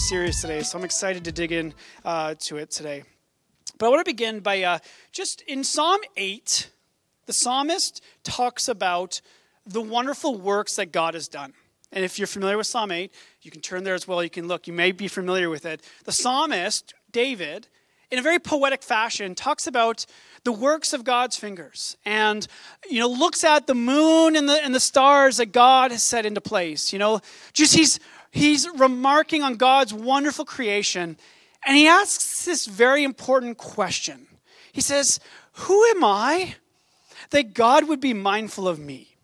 series today, so I'm excited to dig in uh, to it today. But I want to begin by uh, just in Psalm 8, the psalmist talks about the wonderful works that God has done. And if you're familiar with Psalm 8, you can turn there as well. You can look. You may be familiar with it. The psalmist, David, in a very poetic fashion, talks about the works of God's fingers and, you know, looks at the moon and the, and the stars that God has set into place. You know, just he's, he's remarking on God's wonderful creation. And he asks this very important question. He says, Who am I that God would be mindful of me?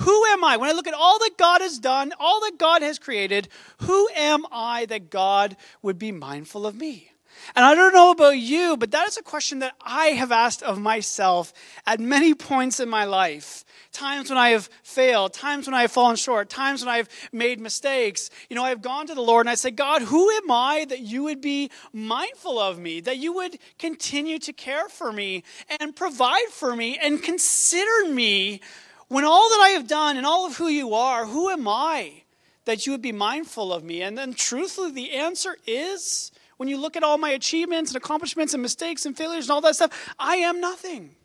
Who am I? When I look at all that God has done, all that God has created, who am I that God would be mindful of me? And I don't know about you, but that is a question that I have asked of myself at many points in my life. Times when I have failed, times when I have fallen short, times when I've made mistakes. You know, I've gone to the Lord and I say, God, who am I that you would be mindful of me, that you would continue to care for me and provide for me and consider me when all that I have done and all of who you are, who am I that you would be mindful of me? And then, truthfully, the answer is when you look at all my achievements and accomplishments and mistakes and failures and all that stuff, I am nothing.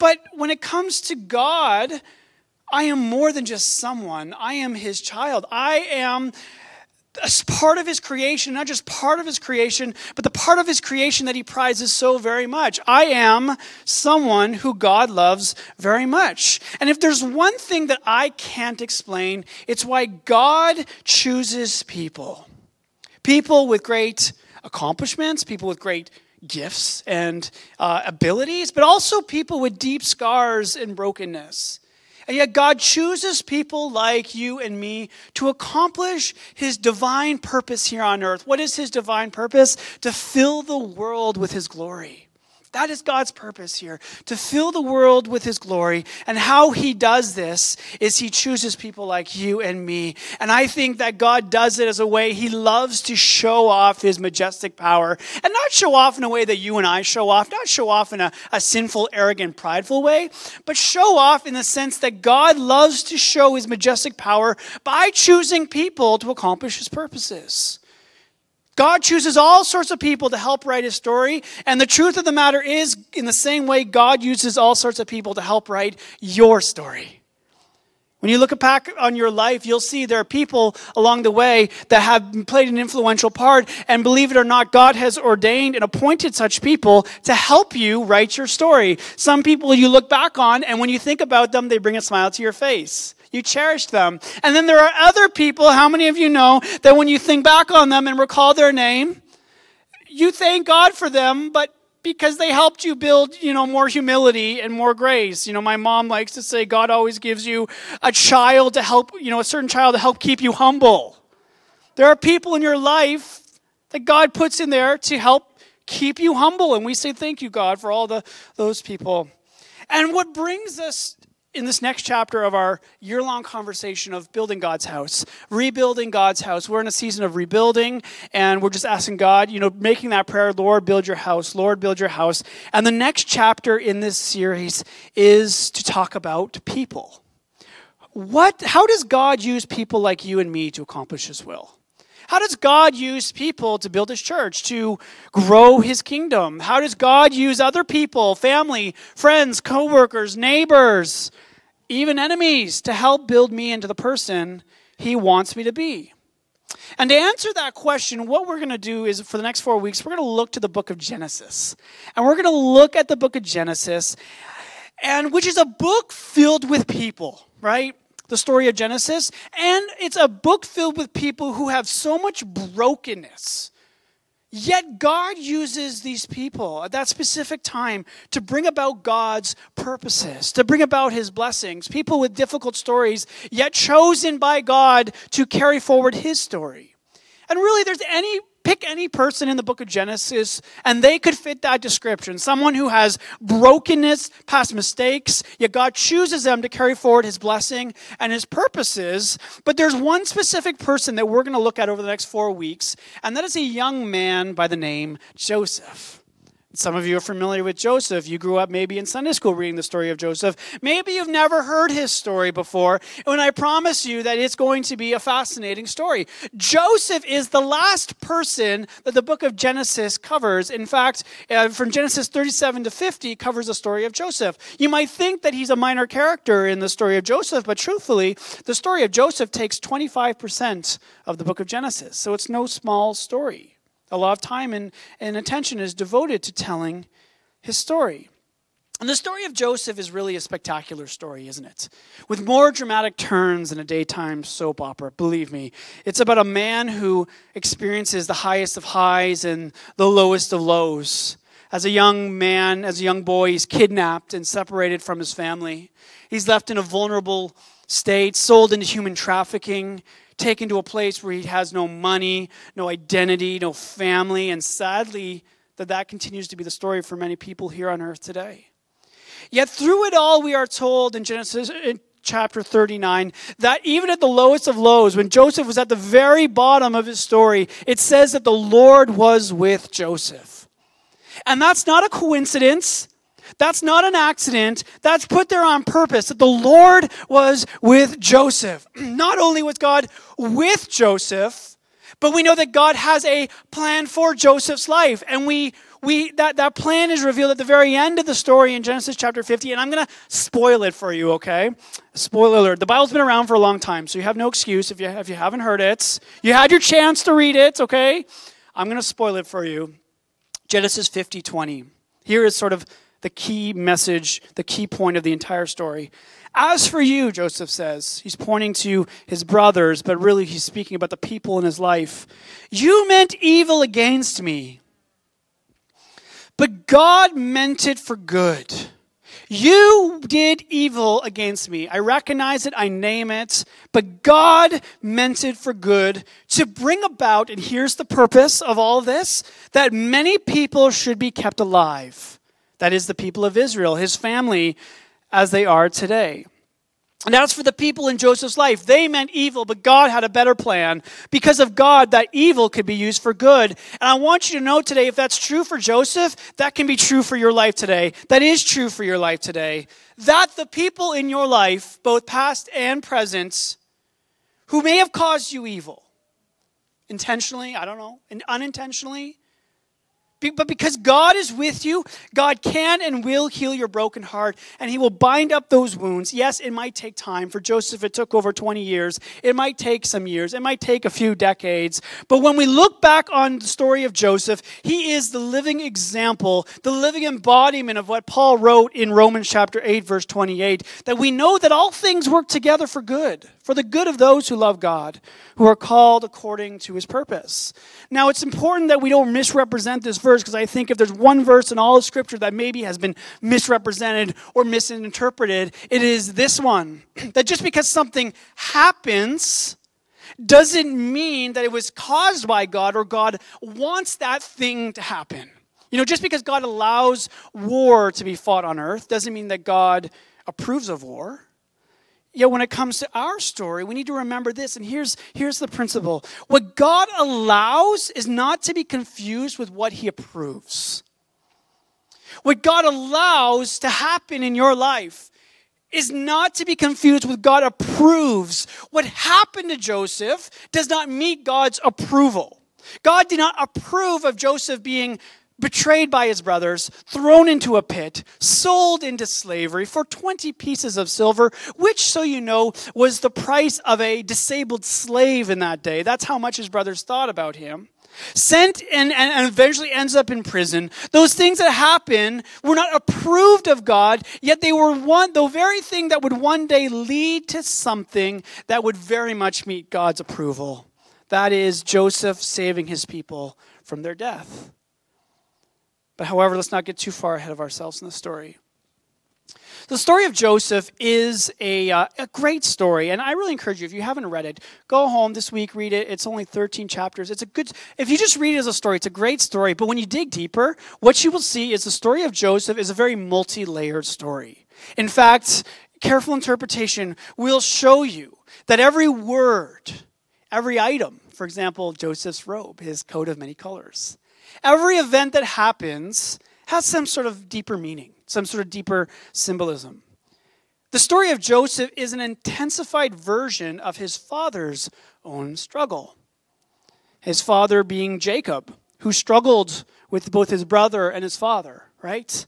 But when it comes to God, I am more than just someone. I am his child. I am as part of his creation, not just part of his creation, but the part of his creation that he prizes so very much. I am someone who God loves very much. And if there's one thing that I can't explain, it's why God chooses people. People with great accomplishments, people with great gifts and uh, abilities, but also people with deep scars and brokenness. And yet, God chooses people like you and me to accomplish His divine purpose here on earth. What is His divine purpose? To fill the world with His glory. That is God's purpose here, to fill the world with His glory. And how He does this is He chooses people like you and me. And I think that God does it as a way He loves to show off His majestic power. And not show off in a way that you and I show off, not show off in a, a sinful, arrogant, prideful way, but show off in the sense that God loves to show His majestic power by choosing people to accomplish His purposes. God chooses all sorts of people to help write his story. And the truth of the matter is, in the same way, God uses all sorts of people to help write your story. When you look back on your life, you'll see there are people along the way that have played an influential part. And believe it or not, God has ordained and appointed such people to help you write your story. Some people you look back on, and when you think about them, they bring a smile to your face. You cherish them. And then there are other people, how many of you know that when you think back on them and recall their name, you thank God for them, but because they helped you build, you know, more humility and more grace. You know, my mom likes to say God always gives you a child to help, you know, a certain child to help keep you humble. There are people in your life that God puts in there to help keep you humble and we say thank you God for all the those people. And what brings us in this next chapter of our year long conversation of building God's house, rebuilding God's house. We're in a season of rebuilding, and we're just asking God, you know, making that prayer, Lord, build your house, Lord, build your house. And the next chapter in this series is to talk about people. What, how does God use people like you and me to accomplish his will? How does God use people to build his church, to grow his kingdom? How does God use other people, family, friends, coworkers, neighbors, even enemies to help build me into the person he wants me to be? And to answer that question, what we're going to do is for the next four weeks, we're going to look to the book of Genesis. And we're going to look at the book of Genesis, and which is a book filled with people, right? The story of Genesis. And it's a book filled with people who have so much brokenness. Yet God uses these people at that specific time to bring about God's purposes, to bring about his blessings. People with difficult stories, yet chosen by God to carry forward his story. And really, there's any pick any person in the book of Genesis, and they could fit that description. Someone who has brokenness, past mistakes, yet God chooses them to carry forward his blessing and his purposes. But there's one specific person that we're going to look at over the next four weeks, and that is a young man by the name Joseph. Some of you are familiar with Joseph. You grew up maybe in Sunday school reading the story of Joseph. Maybe you've never heard his story before. And I promise you that it's going to be a fascinating story. Joseph is the last person that the book of Genesis covers. In fact, uh, from Genesis 37 to 50 covers the story of Joseph. You might think that he's a minor character in the story of Joseph, but truthfully, the story of Joseph takes 25% of the book of Genesis. So it's no small story. A lot of time and, and attention is devoted to telling his story. And the story of Joseph is really a spectacular story, isn't it? With more dramatic turns than a daytime soap opera, believe me. It's about a man who experiences the highest of highs and the lowest of lows. As a young man, as a young boy, he's kidnapped and separated from his family. He's left in a vulnerable state, sold into human trafficking, taken to a place where he has no money, no identity, no family, and sadly, that that continues to be the story for many people here on earth today. Yet through it all, we are told in Genesis in chapter 39 that even at the lowest of lows, when Joseph was at the very bottom of his story, it says that the Lord was with Joseph. And that's not a coincidence. That's not an accident. That's put there on purpose. That the Lord was with Joseph. Not only was God with Joseph, but we know that God has a plan for Joseph's life. And we we that, that plan is revealed at the very end of the story in Genesis chapter 50. And I'm gonna spoil it for you, okay? Spoiler alert. The Bible's been around for a long time, so you have no excuse if you if you haven't heard it. You had your chance to read it, okay? I'm gonna spoil it for you. Genesis 50, 20. Here is sort of the key message, the key point of the entire story. As for you, Joseph says, he's pointing to his brothers, but really he's speaking about the people in his life. You meant evil against me, but God meant it for good. You did evil against me. I recognize it, I name it, but God meant it for good to bring about, and here's the purpose of all this, that many people should be kept alive. That is the people of Israel, his family, as they are today. And as for the people in Joseph's life, they meant evil, but God had a better plan. Because of God, that evil could be used for good. And I want you to know today, if that's true for Joseph, that can be true for your life today. That is true for your life today. That the people in your life, both past and present, who may have caused you evil, intentionally, I don't know, and unintentionally, but because God is with you, God can and will heal your broken heart, and He will bind up those wounds. Yes, it might take time. For Joseph, it took over 20 years. It might take some years. It might take a few decades. But when we look back on the story of Joseph, he is the living example, the living embodiment of what Paul wrote in Romans chapter 8, verse 28 that we know that all things work together for good, for the good of those who love God, who are called according to His purpose. Now, it's important that we don't misrepresent this verse because I think if there's one verse in all of Scripture that maybe has been misrepresented or misinterpreted, it is this one. that just because something happens doesn't mean that it was caused by God or God wants that thing to happen. You know, just because God allows war to be fought on earth doesn't mean that God approves of war. Yet when it comes to our story, we need to remember this. And here's, here's the principle what God allows is not to be confused with what he approves. What God allows to happen in your life is not to be confused with God approves. What happened to Joseph does not meet God's approval. God did not approve of Joseph being betrayed by his brothers, thrown into a pit, sold into slavery for 20 pieces of silver, which, so you know, was the price of a disabled slave in that day. That's how much his brothers thought about him. Sent and, and eventually ends up in prison. Those things that happen were not approved of God, yet they were one, the very thing that would one day lead to something that would very much meet God's approval. That is Joseph saving his people from their death. But however, let's not get too far ahead of ourselves in the story. The story of Joseph is a, uh, a great story, and I really encourage you, if you haven't read it, go home this week, read it. It's only 13 chapters. It's a good, if you just read it as a story, it's a great story. But when you dig deeper, what you will see is the story of Joseph is a very multi layered story. In fact, careful interpretation will show you that every word, every item, for example, Joseph's robe, his coat of many colors, Every event that happens has some sort of deeper meaning, some sort of deeper symbolism. The story of Joseph is an intensified version of his father's own struggle. His father being Jacob, who struggled with both his brother and his father, right?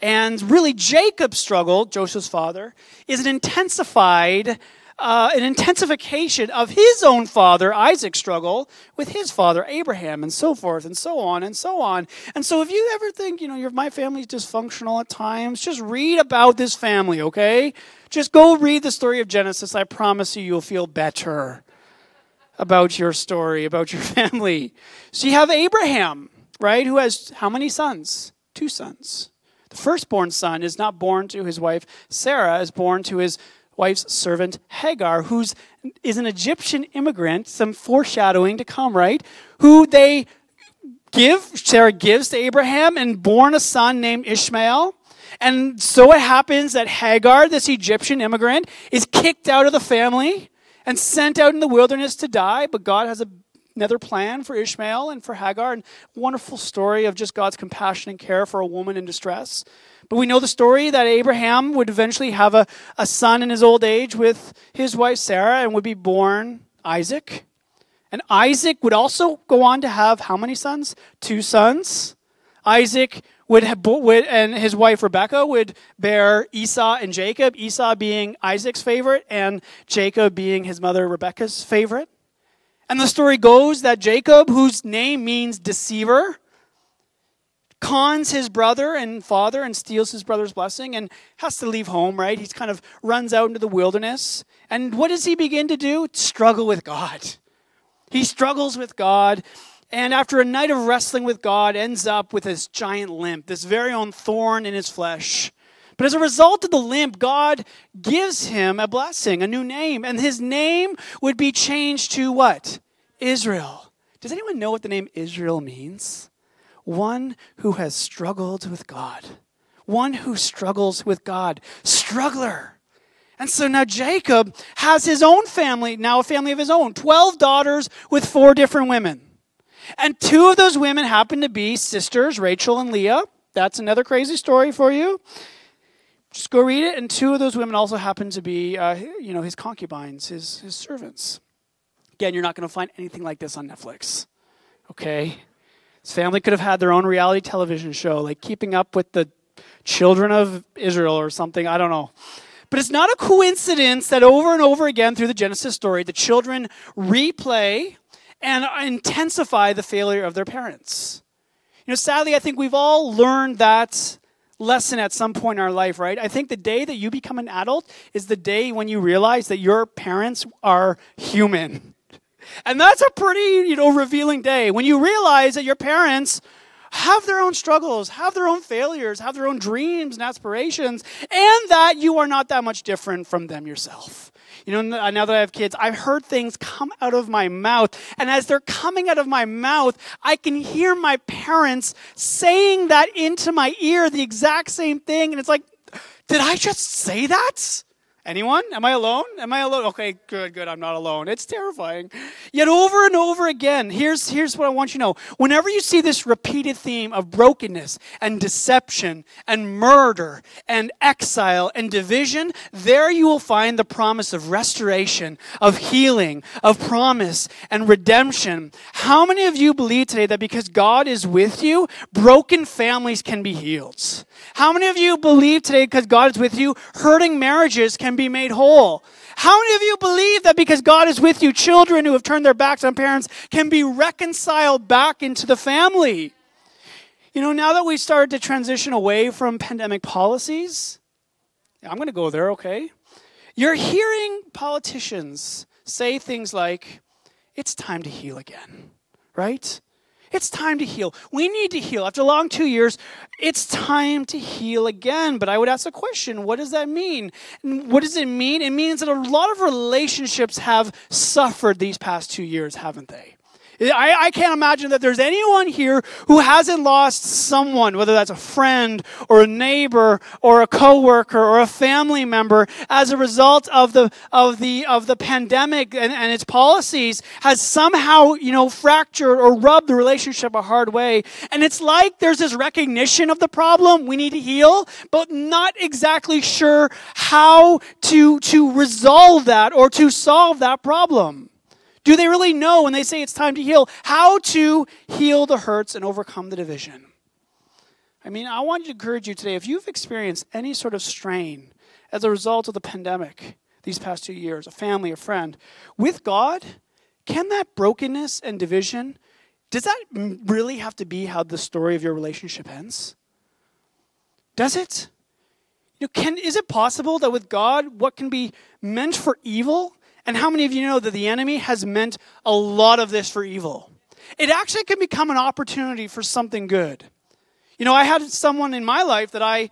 And really, Jacob's struggle, Joseph's father, is an intensified uh, an intensification of his own father, Isaac's struggle, with his father, Abraham, and so forth, and so on, and so on. And so, if you ever think, you know, my family's dysfunctional at times, just read about this family, okay? Just go read the story of Genesis. I promise you, you'll feel better about your story, about your family. So, you have Abraham, right, who has how many sons? Two sons. The firstborn son is not born to his wife Sarah, is born to his wife's servant Hagar, who's is an Egyptian immigrant, some foreshadowing to come, right? Who they give, Sarah gives to Abraham and born a son named Ishmael. And so it happens that Hagar, this Egyptian immigrant, is kicked out of the family and sent out in the wilderness to die, but God has a another plan for Ishmael and for Hagar. And wonderful story of just God's compassion and care for a woman in distress. But we know the story that Abraham would eventually have a, a son in his old age with his wife Sarah and would be born Isaac. And Isaac would also go on to have how many sons? Two sons. Isaac would, have, would and his wife Rebecca would bear Esau and Jacob, Esau being Isaac's favorite and Jacob being his mother Rebecca's favorite. And the story goes that Jacob, whose name means deceiver, cons his brother and father and steals his brother's blessing and has to leave home, right? He kind of runs out into the wilderness. And what does he begin to do? Struggle with God. He struggles with God. And after a night of wrestling with God, ends up with this giant limp, this very own thorn in his flesh. But as a result of the limp, God gives him a blessing, a new name. And his name would be changed to what? Israel. Does anyone know what the name Israel means? one who has struggled with God. One who struggles with God. Struggler. And so now Jacob has his own family, now a family of his own 12 daughters with four different women. And two of those women happen to be sisters, Rachel and Leah. That's another crazy story for you. Just go read it. And two of those women also happen to be, uh, you know, his concubines, his, his servants. Again, you're not going to find anything like this on Netflix. Okay? His family could have had their own reality television show, like Keeping Up with the Children of Israel or something. I don't know. But it's not a coincidence that over and over again through the Genesis story, the children replay and intensify the failure of their parents. You know, sadly, I think we've all learned that lesson at some point in our life, right? I think the day that you become an adult is the day when you realize that your parents are human. And that's a pretty, you know, revealing day when you realize that your parents have their own struggles, have their own failures, have their own dreams and aspirations, and that you are not that much different from them yourself. You know, uh, now that I have kids, I've heard things come out of my mouth. And as they're coming out of my mouth, I can hear my parents saying that into my ear, the exact same thing. And it's like, did I just say that? Anyone? Am I alone? Am I alone? Okay, good, good. I'm not alone. It's terrifying. Yet over and over again, here's, here's what I want you to know. Whenever you see this repeated theme of brokenness and deception and murder and exile and division, there you will find the promise of restoration, of healing, of promise and redemption. How many of you believe today that because God is with you, broken families can be healed? How many of you believe today because God is with you, hurting marriages can be made whole? How many of you believe that because God is with you, children who have turned their backs on parents can be reconciled back into the family? You know, now that we've started to transition away from pandemic policies, I'm going to go there, okay? You're hearing politicians say things like, it's time to heal again, right? It's time to heal. We need to heal. After a long two years, it's time to heal again. But I would ask a question what does that mean? what does it mean? It means that a lot of relationships have suffered these past two years, haven't they? I, I, can't imagine that there's anyone here who hasn't lost someone, whether that's a friend or a neighbor or a coworker or a family member, as a result of the of the of the pandemic and, and its policies, has somehow you know fractured or rubbed the relationship a hard way. And it's like there's this recognition of the problem we need to heal, but not exactly sure how to to resolve that or to solve that problem. Do they really know when they say it's time to heal how to heal the hurts and overcome the division? I mean, I want to encourage you today if you've experienced any sort of strain as a result of the pandemic these past two years, a family, a friend, with God, can that brokenness and division, does that really have to be how the story of your relationship ends? Does it? You know, can, is it possible that with God, what can be meant for evil and how many of you know that the enemy has meant a lot of this for evil? It actually can become an opportunity for something good. You know, I had someone in my life that I,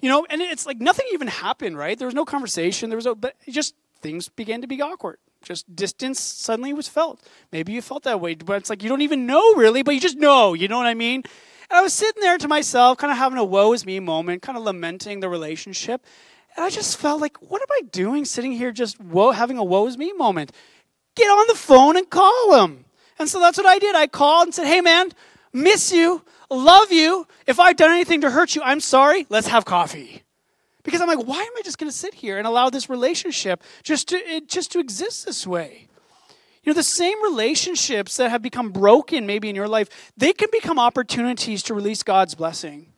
you know, and it's like nothing even happened, right? There was no conversation. There was no, but just things began to be awkward. Just distance suddenly was felt. Maybe you felt that way, but it's like you don't even know really, but you just know. You know what I mean? And I was sitting there to myself, kind of having a woe is me moment, kind of lamenting the relationship. And I just felt like, what am I doing sitting here just having a woe is me moment? Get on the phone and call him. And so that's what I did. I called and said, hey, man, miss you, love you. If I've done anything to hurt you, I'm sorry. Let's have coffee. Because I'm like, why am I just going to sit here and allow this relationship just to, it, just to exist this way? You know, the same relationships that have become broken maybe in your life, they can become opportunities to release God's blessing.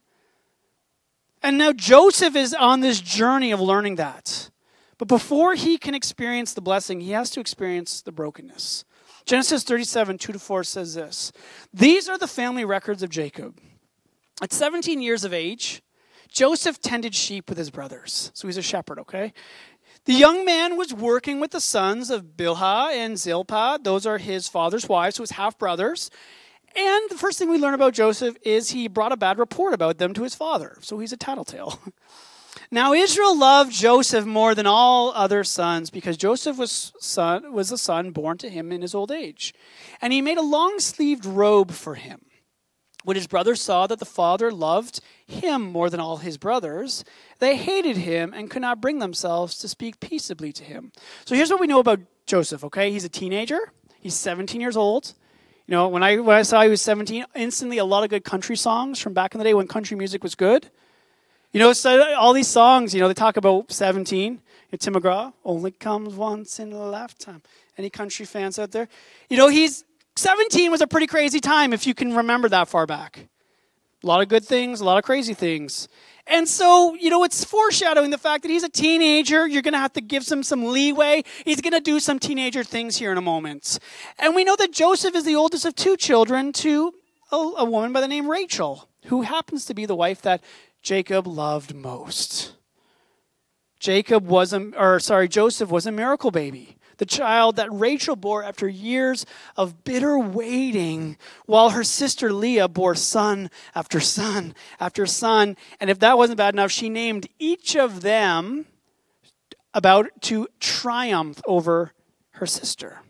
And now Joseph is on this journey of learning that. But before he can experience the blessing, he has to experience the brokenness. Genesis 37, 2 to 4 says this These are the family records of Jacob. At 17 years of age, Joseph tended sheep with his brothers. So he's a shepherd, okay? The young man was working with the sons of Bilhah and Zilpah. Those are his father's wives, so his half brothers. And the first thing we learn about Joseph is he brought a bad report about them to his father. So he's a tattletale. Now Israel loved Joseph more than all other sons because Joseph was son was a son born to him in his old age. And he made a long-sleeved robe for him. When his brothers saw that the father loved him more than all his brothers, they hated him and could not bring themselves to speak peaceably to him. So here's what we know about Joseph, okay? He's a teenager. He's 17 years old. You know, when I, when I saw he was 17, instantly a lot of good country songs from back in the day when country music was good. You know, so all these songs, you know, they talk about 17. And Tim McGraw, only comes once in a lifetime. Any country fans out there? You know, he's 17 was a pretty crazy time if you can remember that far back. A lot of good things, a lot of crazy things. And so, you know, it's foreshadowing the fact that he's a teenager. You're going to have to give him some leeway. He's going to do some teenager things here in a moment. And we know that Joseph is the oldest of two children to a, a woman by the name Rachel, who happens to be the wife that Jacob loved most. Jacob was a, or sorry, Joseph was a miracle baby the child that Rachel bore after years of bitter waiting, while her sister Leah bore son after son after son. And if that wasn't bad enough, she named each of them about to triumph over her sister.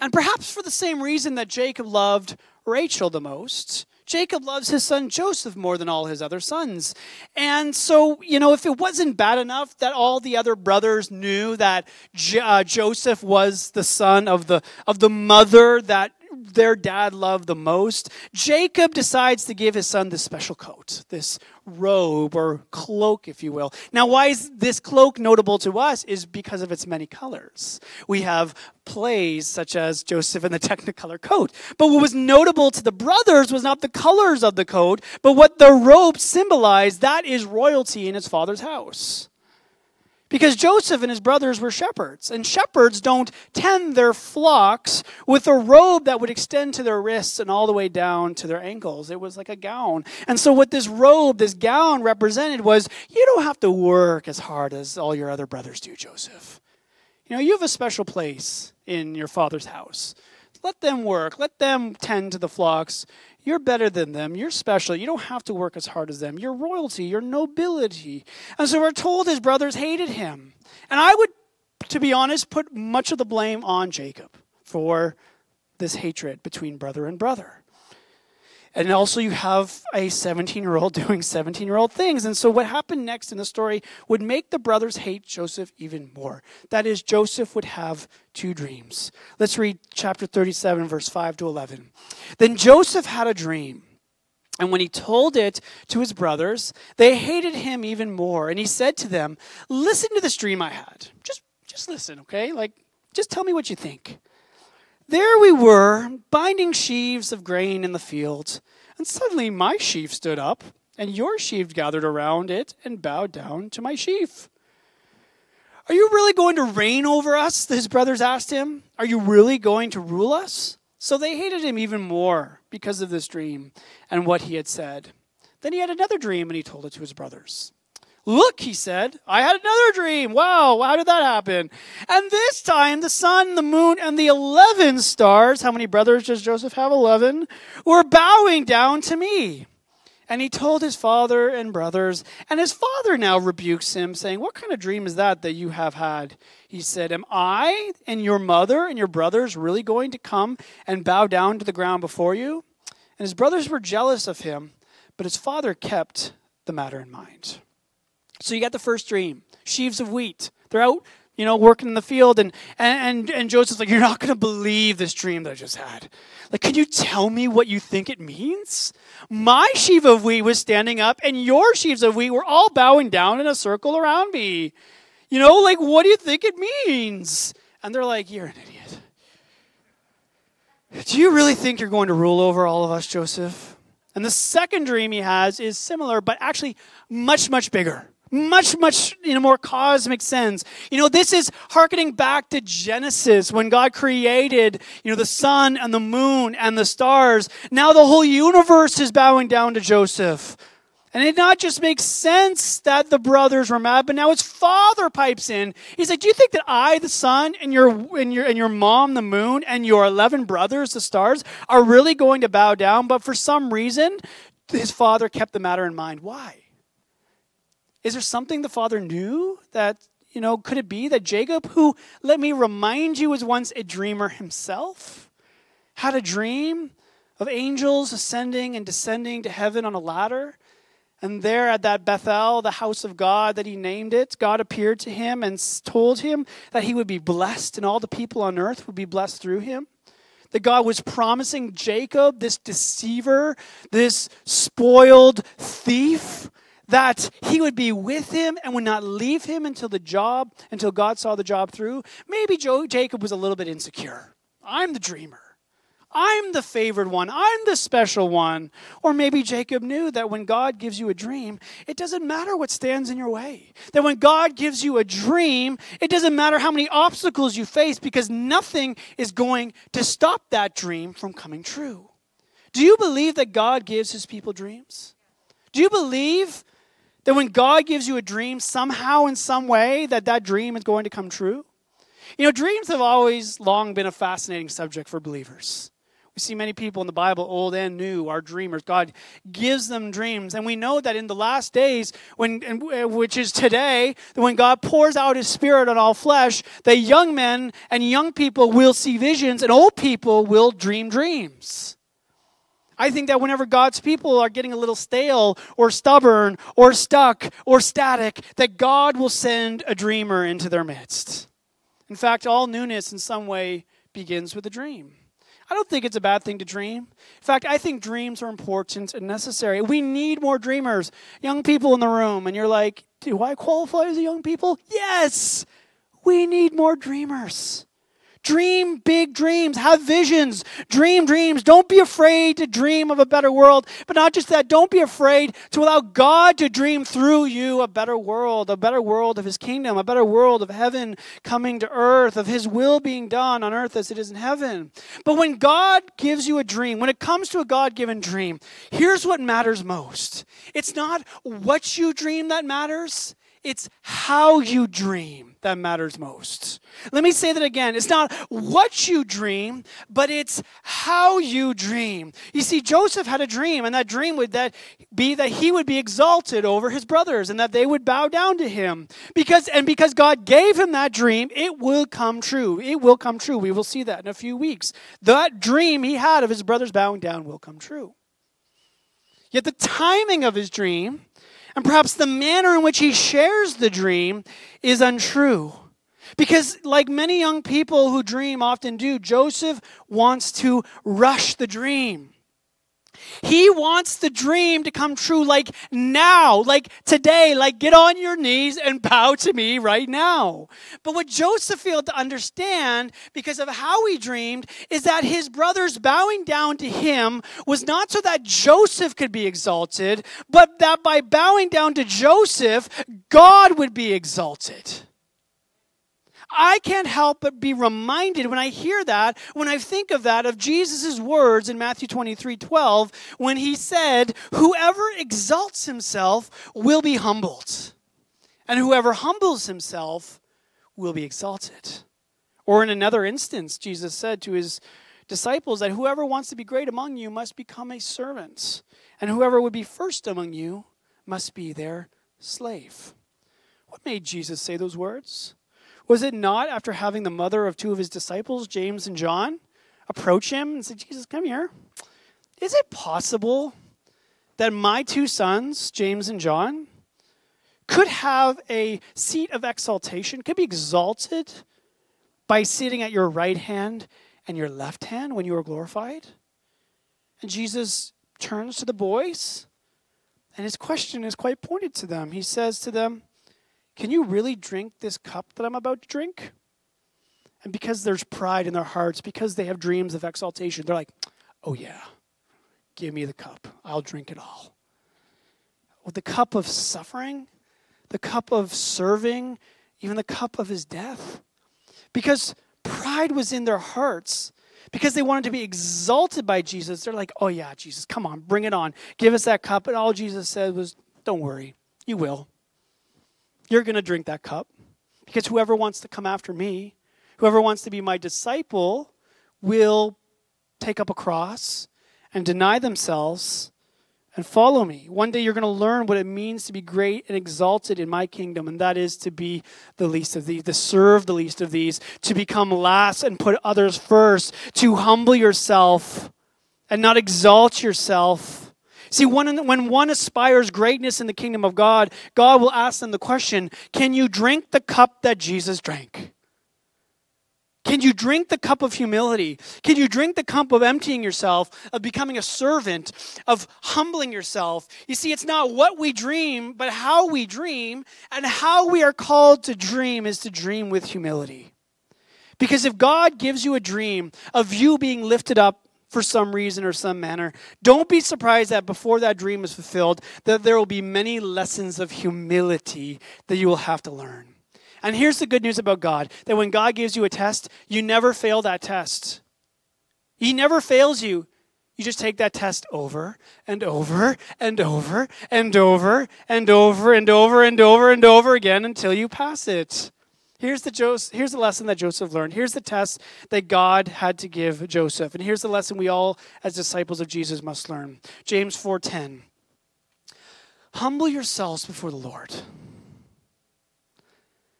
And perhaps for the same reason that Jacob loved Rachel the most, Jacob loves his son Joseph more than all his other sons. And so, you know, if it wasn't bad enough that all the other brothers knew that J- uh, Joseph was the son of the, of the mother that their dad loved the most, Jacob decides to give his son this special coat, this robe or cloak, if you will. Now, why is this cloak notable to us? Is because of its many colors. We have plays such as Joseph and the Technicolor coat. But what was notable to the brothers was not the colors of the coat, but what the robe symbolized. That is royalty in his father's house. Because Joseph and his brothers were shepherds, and shepherds don't tend their flocks with a robe that would extend to their wrists and all the way down to their ankles. It was like a gown. And so, what this robe, this gown represented was you don't have to work as hard as all your other brothers do, Joseph. You know, you have a special place in your father's house. Let them work, let them tend to the flocks. You're better than them. You're special. You don't have to work as hard as them. You're royalty, you're nobility. And so we're told his brothers hated him. And I would, to be honest, put much of the blame on Jacob for this hatred between brother and brother. And also, you have a 17 year old doing 17 year old things. And so, what happened next in the story would make the brothers hate Joseph even more. That is, Joseph would have two dreams. Let's read chapter 37, verse 5 to 11. Then Joseph had a dream. And when he told it to his brothers, they hated him even more. And he said to them, Listen to this dream I had. Just, just listen, okay? Like, just tell me what you think. There we were, binding sheaves of grain in the field, and suddenly my sheaf stood up, and your sheaf gathered around it and bowed down to my sheaf. Are you really going to reign over us? His brothers asked him. Are you really going to rule us? So they hated him even more because of this dream and what he had said. Then he had another dream and he told it to his brothers. Look, he said, I had another dream. Wow, how did that happen? And this time, the sun, the moon, and the 11 stars, how many brothers does Joseph have? 11, were bowing down to me. And he told his father and brothers, and his father now rebukes him, saying, What kind of dream is that that you have had? He said, Am I and your mother and your brothers really going to come and bow down to the ground before you? And his brothers were jealous of him, but his father kept the matter in mind. So you got the first dream sheaves of wheat. They're out, you know, working in the field, and, and, and Joseph's like, You're not going to believe this dream that I just had. Like, can you tell me what you think it means? My sheaf of wheat was standing up, and your sheaves of wheat were all bowing down in a circle around me. You know, like, what do you think it means? And they're like, You're an idiot. Do you really think you're going to rule over all of us, Joseph? And the second dream he has is similar, but actually much, much bigger much much in a more cosmic sense. You know this is harkening back to genesis when god created you know the sun and the moon and the stars. Now the whole universe is bowing down to joseph. And it not just makes sense that the brothers were mad but now his father pipes in. He's like do you think that i the sun and your and your and your mom the moon and your 11 brothers the stars are really going to bow down? But for some reason his father kept the matter in mind. Why is there something the father knew that, you know, could it be that Jacob, who, let me remind you, was once a dreamer himself, had a dream of angels ascending and descending to heaven on a ladder? And there at that Bethel, the house of God that he named it, God appeared to him and told him that he would be blessed and all the people on earth would be blessed through him. That God was promising Jacob, this deceiver, this spoiled thief, that he would be with him and would not leave him until the job, until God saw the job through. Maybe Jacob was a little bit insecure. I'm the dreamer. I'm the favored one. I'm the special one. Or maybe Jacob knew that when God gives you a dream, it doesn't matter what stands in your way. That when God gives you a dream, it doesn't matter how many obstacles you face because nothing is going to stop that dream from coming true. Do you believe that God gives his people dreams? Do you believe that when God gives you a dream, somehow, in some way, that that dream is going to come true? You know, dreams have always long been a fascinating subject for believers. We see many people in the Bible, old and new, are dreamers. God gives them dreams. And we know that in the last days, when, uh, which is today, that when God pours out his spirit on all flesh, that young men and young people will see visions and old people will dream dreams. I think that whenever God's people are getting a little stale or stubborn or stuck or static, that God will send a dreamer into their midst. In fact, all newness in some way begins with a dream. I don't think it's a bad thing to dream. In fact, I think dreams are important and necessary. We need more dreamers. Young people in the room, and you're like, do I qualify as a young people? Yes! We need more dreamers. Dream big dreams. Have visions. Dream dreams. Don't be afraid to dream of a better world. But not just that, don't be afraid to allow God to dream through you a better world, a better world of His kingdom, a better world of heaven coming to earth, of His will being done on earth as it is in heaven. But when God gives you a dream, when it comes to a God given dream, here's what matters most it's not what you dream that matters, it's how you dream that matters most. Let me say that again. It's not what you dream, but it's how you dream. You see, Joseph had a dream, and that dream would that be that he would be exalted over his brothers and that they would bow down to him. Because and because God gave him that dream, it will come true. It will come true. We will see that in a few weeks. That dream he had of his brothers bowing down will come true. Yet the timing of his dream and perhaps the manner in which he shares the dream is untrue. Because, like many young people who dream often do, Joseph wants to rush the dream. He wants the dream to come true like now, like today, like get on your knees and bow to me right now. But what Joseph failed to understand because of how he dreamed is that his brothers bowing down to him was not so that Joseph could be exalted, but that by bowing down to Joseph, God would be exalted. I can't help but be reminded when I hear that, when I think of that, of Jesus' words in Matthew 23 12, when he said, Whoever exalts himself will be humbled, and whoever humbles himself will be exalted. Or in another instance, Jesus said to his disciples that whoever wants to be great among you must become a servant, and whoever would be first among you must be their slave. What made Jesus say those words? Was it not after having the mother of two of his disciples, James and John, approach him and say, Jesus, come here. Is it possible that my two sons, James and John, could have a seat of exaltation, could be exalted by sitting at your right hand and your left hand when you are glorified? And Jesus turns to the boys, and his question is quite pointed to them. He says to them, can you really drink this cup that I'm about to drink? And because there's pride in their hearts, because they have dreams of exaltation, they're like, oh yeah, give me the cup. I'll drink it all. With the cup of suffering, the cup of serving, even the cup of his death. Because pride was in their hearts. Because they wanted to be exalted by Jesus, they're like, oh yeah, Jesus, come on, bring it on. Give us that cup. And all Jesus said was, don't worry, you will. You're going to drink that cup. Because whoever wants to come after me, whoever wants to be my disciple, will take up a cross and deny themselves and follow me. One day you're going to learn what it means to be great and exalted in my kingdom, and that is to be the least of these, to serve the least of these, to become last and put others first, to humble yourself and not exalt yourself See, when, when one aspires greatness in the kingdom of God, God will ask them the question Can you drink the cup that Jesus drank? Can you drink the cup of humility? Can you drink the cup of emptying yourself, of becoming a servant, of humbling yourself? You see, it's not what we dream, but how we dream, and how we are called to dream is to dream with humility. Because if God gives you a dream of you being lifted up for some reason or some manner, don't be surprised that before that dream is fulfilled, that there will be many lessons of humility that you will have to learn. And here's the good news about God that when God gives you a test, you never fail that test. He never fails you. You just take that test over and over and over and over and over and over and over and over again until you pass it. Here's the, Joseph, here's the lesson that Joseph learned. Here's the test that God had to give Joseph. And here's the lesson we all, as disciples of Jesus, must learn. James 4.10. Humble yourselves before the Lord,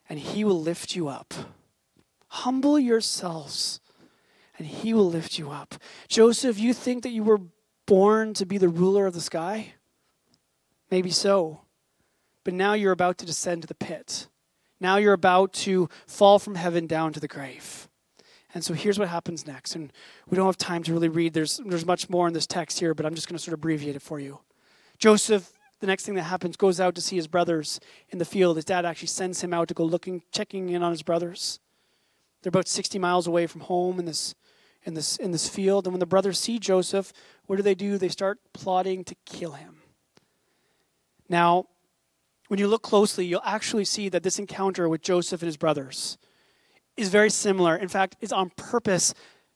and he will lift you up. Humble yourselves, and he will lift you up. Joseph, you think that you were born to be the ruler of the sky? Maybe so. But now you're about to descend to the pit. Now you're about to fall from heaven down to the grave. And so here's what happens next. And we don't have time to really read, there's, there's much more in this text here, but I'm just going to sort of abbreviate it for you. Joseph, the next thing that happens, goes out to see his brothers in the field. His dad actually sends him out to go looking, checking in on his brothers. They're about 60 miles away from home in this, in this, in this field. And when the brothers see Joseph, what do they do? They start plotting to kill him. Now, when you look closely, you'll actually see that this encounter with Joseph and his brothers is very similar. In fact, is on purpose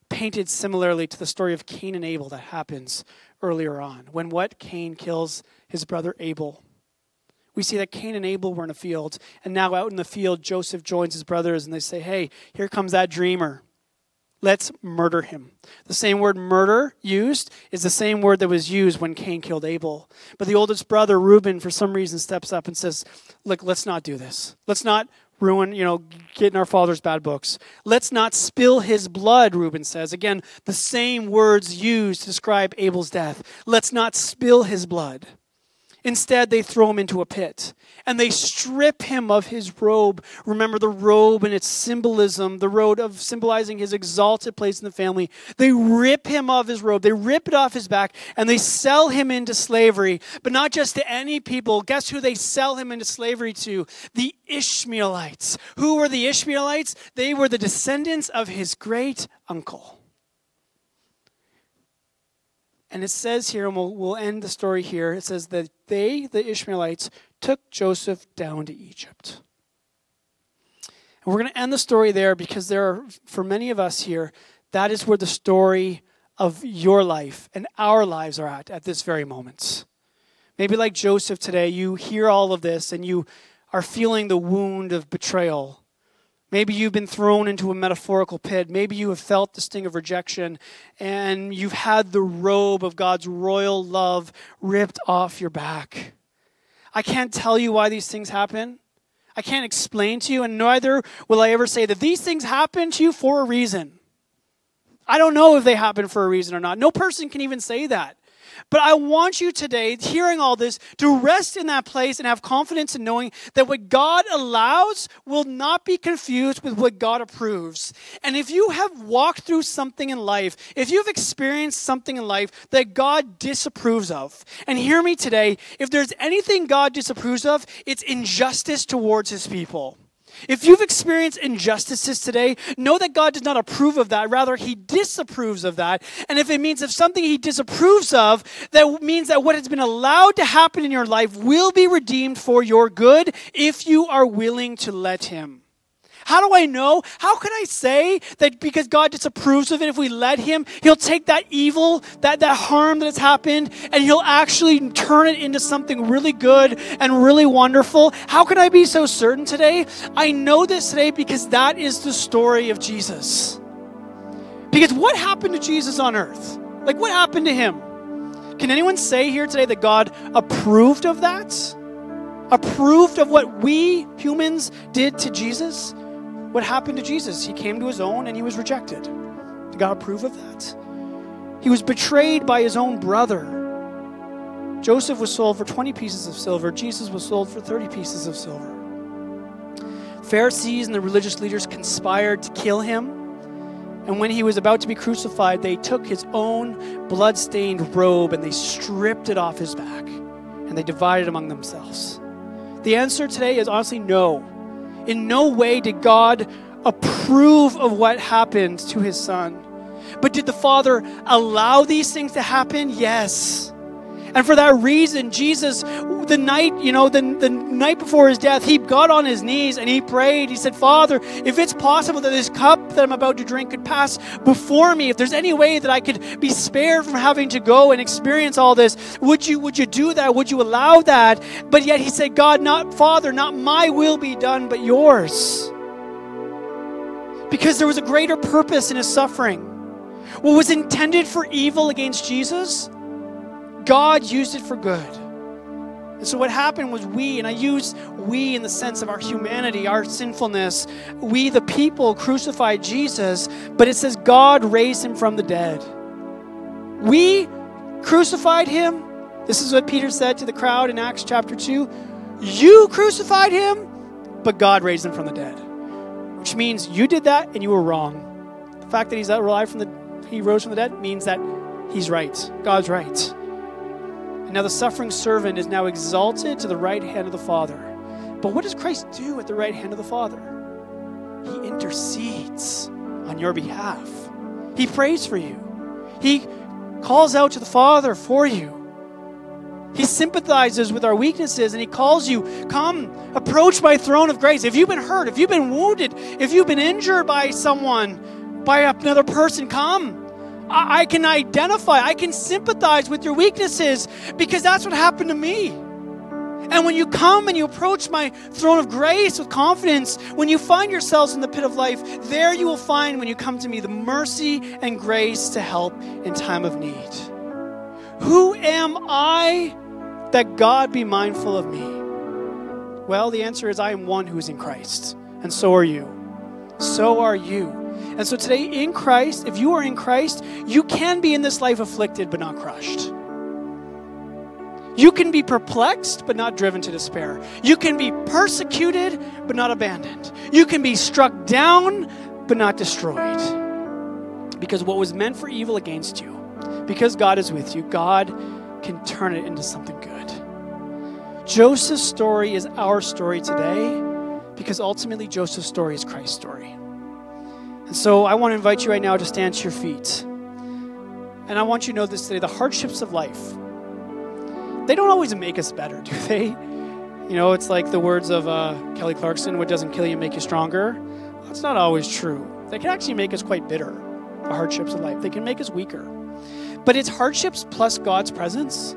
painted similarly to the story of Cain and Abel that happens earlier on. When what? Cain kills his brother Abel. we see that Cain and Abel were in a field, and now out in the field, Joseph joins his brothers and they say, Hey, here comes that dreamer. Let's murder him. The same word murder used is the same word that was used when Cain killed Abel. But the oldest brother, Reuben, for some reason steps up and says, Look, let's not do this. Let's not ruin, you know, get in our father's bad books. Let's not spill his blood, Reuben says. Again, the same words used to describe Abel's death. Let's not spill his blood. Instead, they throw him into a pit and they strip him of his robe. Remember the robe and its symbolism, the robe of symbolizing his exalted place in the family. They rip him of his robe, they rip it off his back, and they sell him into slavery. But not just to any people. Guess who they sell him into slavery to? The Ishmaelites. Who were the Ishmaelites? They were the descendants of his great uncle. And it says here, and we'll, we'll end the story here, it says that they, the Ishmaelites, took Joseph down to Egypt. And we're going to end the story there because there are, for many of us here, that is where the story of your life and our lives are at at this very moment. Maybe like Joseph today, you hear all of this and you are feeling the wound of betrayal Maybe you've been thrown into a metaphorical pit. Maybe you have felt the sting of rejection and you've had the robe of God's royal love ripped off your back. I can't tell you why these things happen. I can't explain to you, and neither will I ever say that these things happen to you for a reason. I don't know if they happen for a reason or not. No person can even say that. But I want you today, hearing all this, to rest in that place and have confidence in knowing that what God allows will not be confused with what God approves. And if you have walked through something in life, if you've experienced something in life that God disapproves of, and hear me today, if there's anything God disapproves of, it's injustice towards his people. If you've experienced injustices today, know that God does not approve of that. Rather, He disapproves of that. And if it means if something He disapproves of, that means that what has been allowed to happen in your life will be redeemed for your good if you are willing to let Him. How do I know? How can I say that because God disapproves of it, if we let Him, He'll take that evil, that, that harm that has happened, and He'll actually turn it into something really good and really wonderful? How can I be so certain today? I know this today because that is the story of Jesus. Because what happened to Jesus on earth? Like, what happened to Him? Can anyone say here today that God approved of that? Approved of what we humans did to Jesus? What happened to Jesus. He came to his own and he was rejected. Did God approve of that? He was betrayed by his own brother. Joseph was sold for 20 pieces of silver, Jesus was sold for 30 pieces of silver. Pharisees and the religious leaders conspired to kill him. And when he was about to be crucified, they took his own blood-stained robe and they stripped it off his back and they divided among themselves. The answer today is honestly no. In no way did God approve of what happened to his son. But did the Father allow these things to happen? Yes. And for that reason, Jesus, the night, you know, the, the night before his death, he got on his knees and he prayed. He said, Father, if it's possible that this cup that I'm about to drink could pass before me, if there's any way that I could be spared from having to go and experience all this, would you would you do that? Would you allow that? But yet he said, God, not Father, not my will be done, but yours. Because there was a greater purpose in his suffering. What was intended for evil against Jesus God used it for good. And so what happened was we, and I use we in the sense of our humanity, our sinfulness, we, the people, crucified Jesus, but it says God raised him from the dead. We crucified him. This is what Peter said to the crowd in Acts chapter 2. You crucified him, but God raised him from the dead. Which means you did that and you were wrong. The fact that he's alive from the he rose from the dead means that he's right. God's right. And now the suffering servant is now exalted to the right hand of the Father. But what does Christ do at the right hand of the Father? He intercedes on your behalf. He prays for you. He calls out to the Father for you. He sympathizes with our weaknesses and he calls you, Come, approach my throne of grace. If you've been hurt, if you've been wounded, if you've been injured by someone, by another person, come. I can identify, I can sympathize with your weaknesses because that's what happened to me. And when you come and you approach my throne of grace with confidence, when you find yourselves in the pit of life, there you will find when you come to me the mercy and grace to help in time of need. Who am I that God be mindful of me? Well, the answer is I am one who is in Christ, and so are you. So are you. And so today, in Christ, if you are in Christ, you can be in this life afflicted but not crushed. You can be perplexed, but not driven to despair. You can be persecuted, but not abandoned. You can be struck down, but not destroyed. Because what was meant for evil against you, because God is with you, God can turn it into something good. Joseph's story is our story today because ultimately Joseph's story is Christ's story. And so I want to invite you right now to stand to your feet. And I want you to know this today the hardships of life they don't always make us better, do they? You know, it's like the words of uh, Kelly Clarkson what doesn't kill you make you stronger. That's not always true. They can actually make us quite bitter, the hardships of life. They can make us weaker. But it's hardships plus God's presence,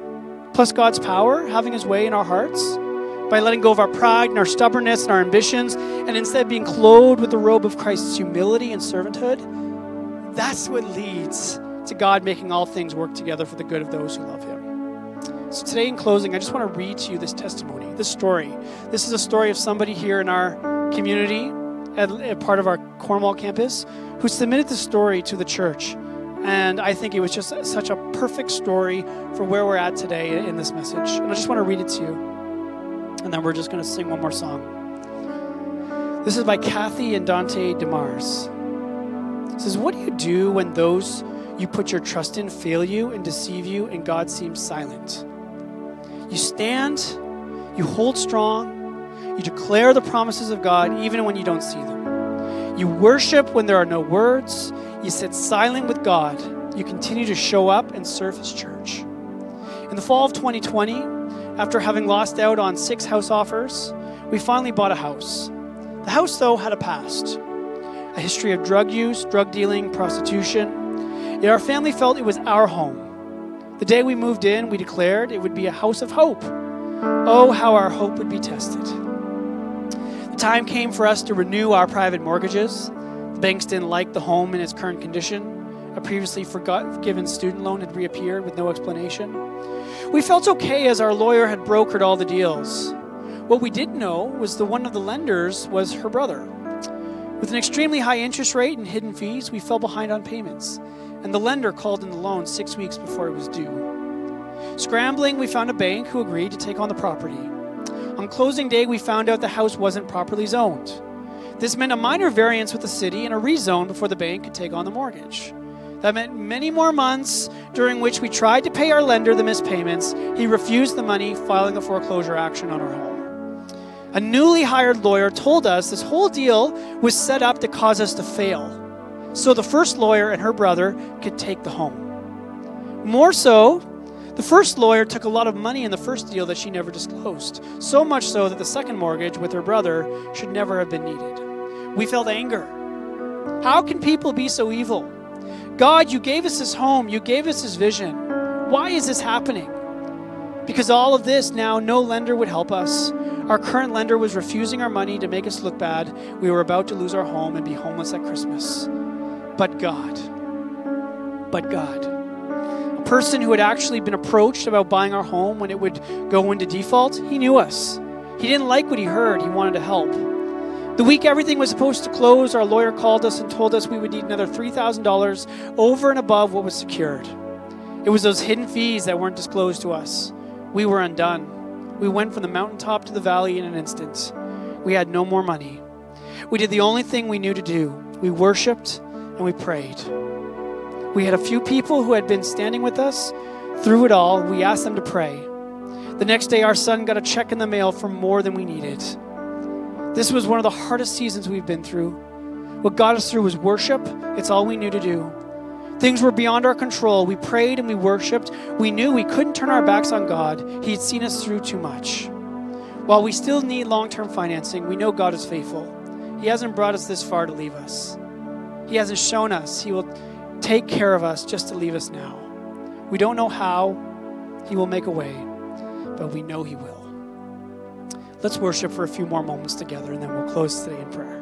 plus God's power having his way in our hearts by letting go of our pride and our stubbornness and our ambitions, and instead being clothed with the robe of Christ's humility and servanthood. That's what leads to God making all things work together for the good of those who love him. So, today, in closing, I just want to read to you this testimony, this story. This is a story of somebody here in our community, at, at part of our Cornwall campus, who submitted the story to the church. And I think it was just such a perfect story for where we're at today in this message. And I just want to read it to you. And then we're just going to sing one more song. This is by Kathy and Dante DeMars. It says, What do you do when those you put your trust in fail you and deceive you, and God seems silent? You stand, you hold strong, you declare the promises of God even when you don't see them. You worship when there are no words, you sit silent with God, you continue to show up and serve His church. In the fall of 2020, after having lost out on six house offers, we finally bought a house. The house, though, had a past a history of drug use, drug dealing, prostitution. Yet our family felt it was our home the day we moved in, we declared it would be a house of hope. Oh, how our hope would be tested. The time came for us to renew our private mortgages. The banks didn't like the home in its current condition. A previously forgiven student loan had reappeared with no explanation. We felt okay as our lawyer had brokered all the deals. What we didn't know was the one of the lenders was her brother. With an extremely high interest rate and hidden fees, we fell behind on payments and the lender called in the loan six weeks before it was due. Scrambling, we found a bank who agreed to take on the property. On closing day, we found out the house wasn't properly zoned. This meant a minor variance with the city and a rezone before the bank could take on the mortgage. That meant many more months during which we tried to pay our lender the missed payments. He refused the money, filing a foreclosure action on our home. A newly hired lawyer told us this whole deal was set up to cause us to fail so the first lawyer and her brother could take the home. More so, the first lawyer took a lot of money in the first deal that she never disclosed, so much so that the second mortgage with her brother should never have been needed. We felt anger. How can people be so evil? God, you gave us this home, you gave us this vision. Why is this happening? Because all of this now, no lender would help us. Our current lender was refusing our money to make us look bad. We were about to lose our home and be homeless at Christmas but God. But God. A person who had actually been approached about buying our home when it would go into default, he knew us. He didn't like what he heard, he wanted to help. The week everything was supposed to close, our lawyer called us and told us we would need another $3,000 over and above what was secured. It was those hidden fees that weren't disclosed to us. We were undone. We went from the mountaintop to the valley in an instant. We had no more money. We did the only thing we knew to do. We worshiped and we prayed. We had a few people who had been standing with us through it all. We asked them to pray. The next day, our son got a check in the mail for more than we needed. This was one of the hardest seasons we've been through. What got us through was worship, it's all we knew to do. Things were beyond our control. We prayed and we worshiped. We knew we couldn't turn our backs on God, He had seen us through too much. While we still need long term financing, we know God is faithful. He hasn't brought us this far to leave us. He hasn't shown us. He will take care of us just to leave us now. We don't know how He will make a way, but we know He will. Let's worship for a few more moments together, and then we'll close today in prayer.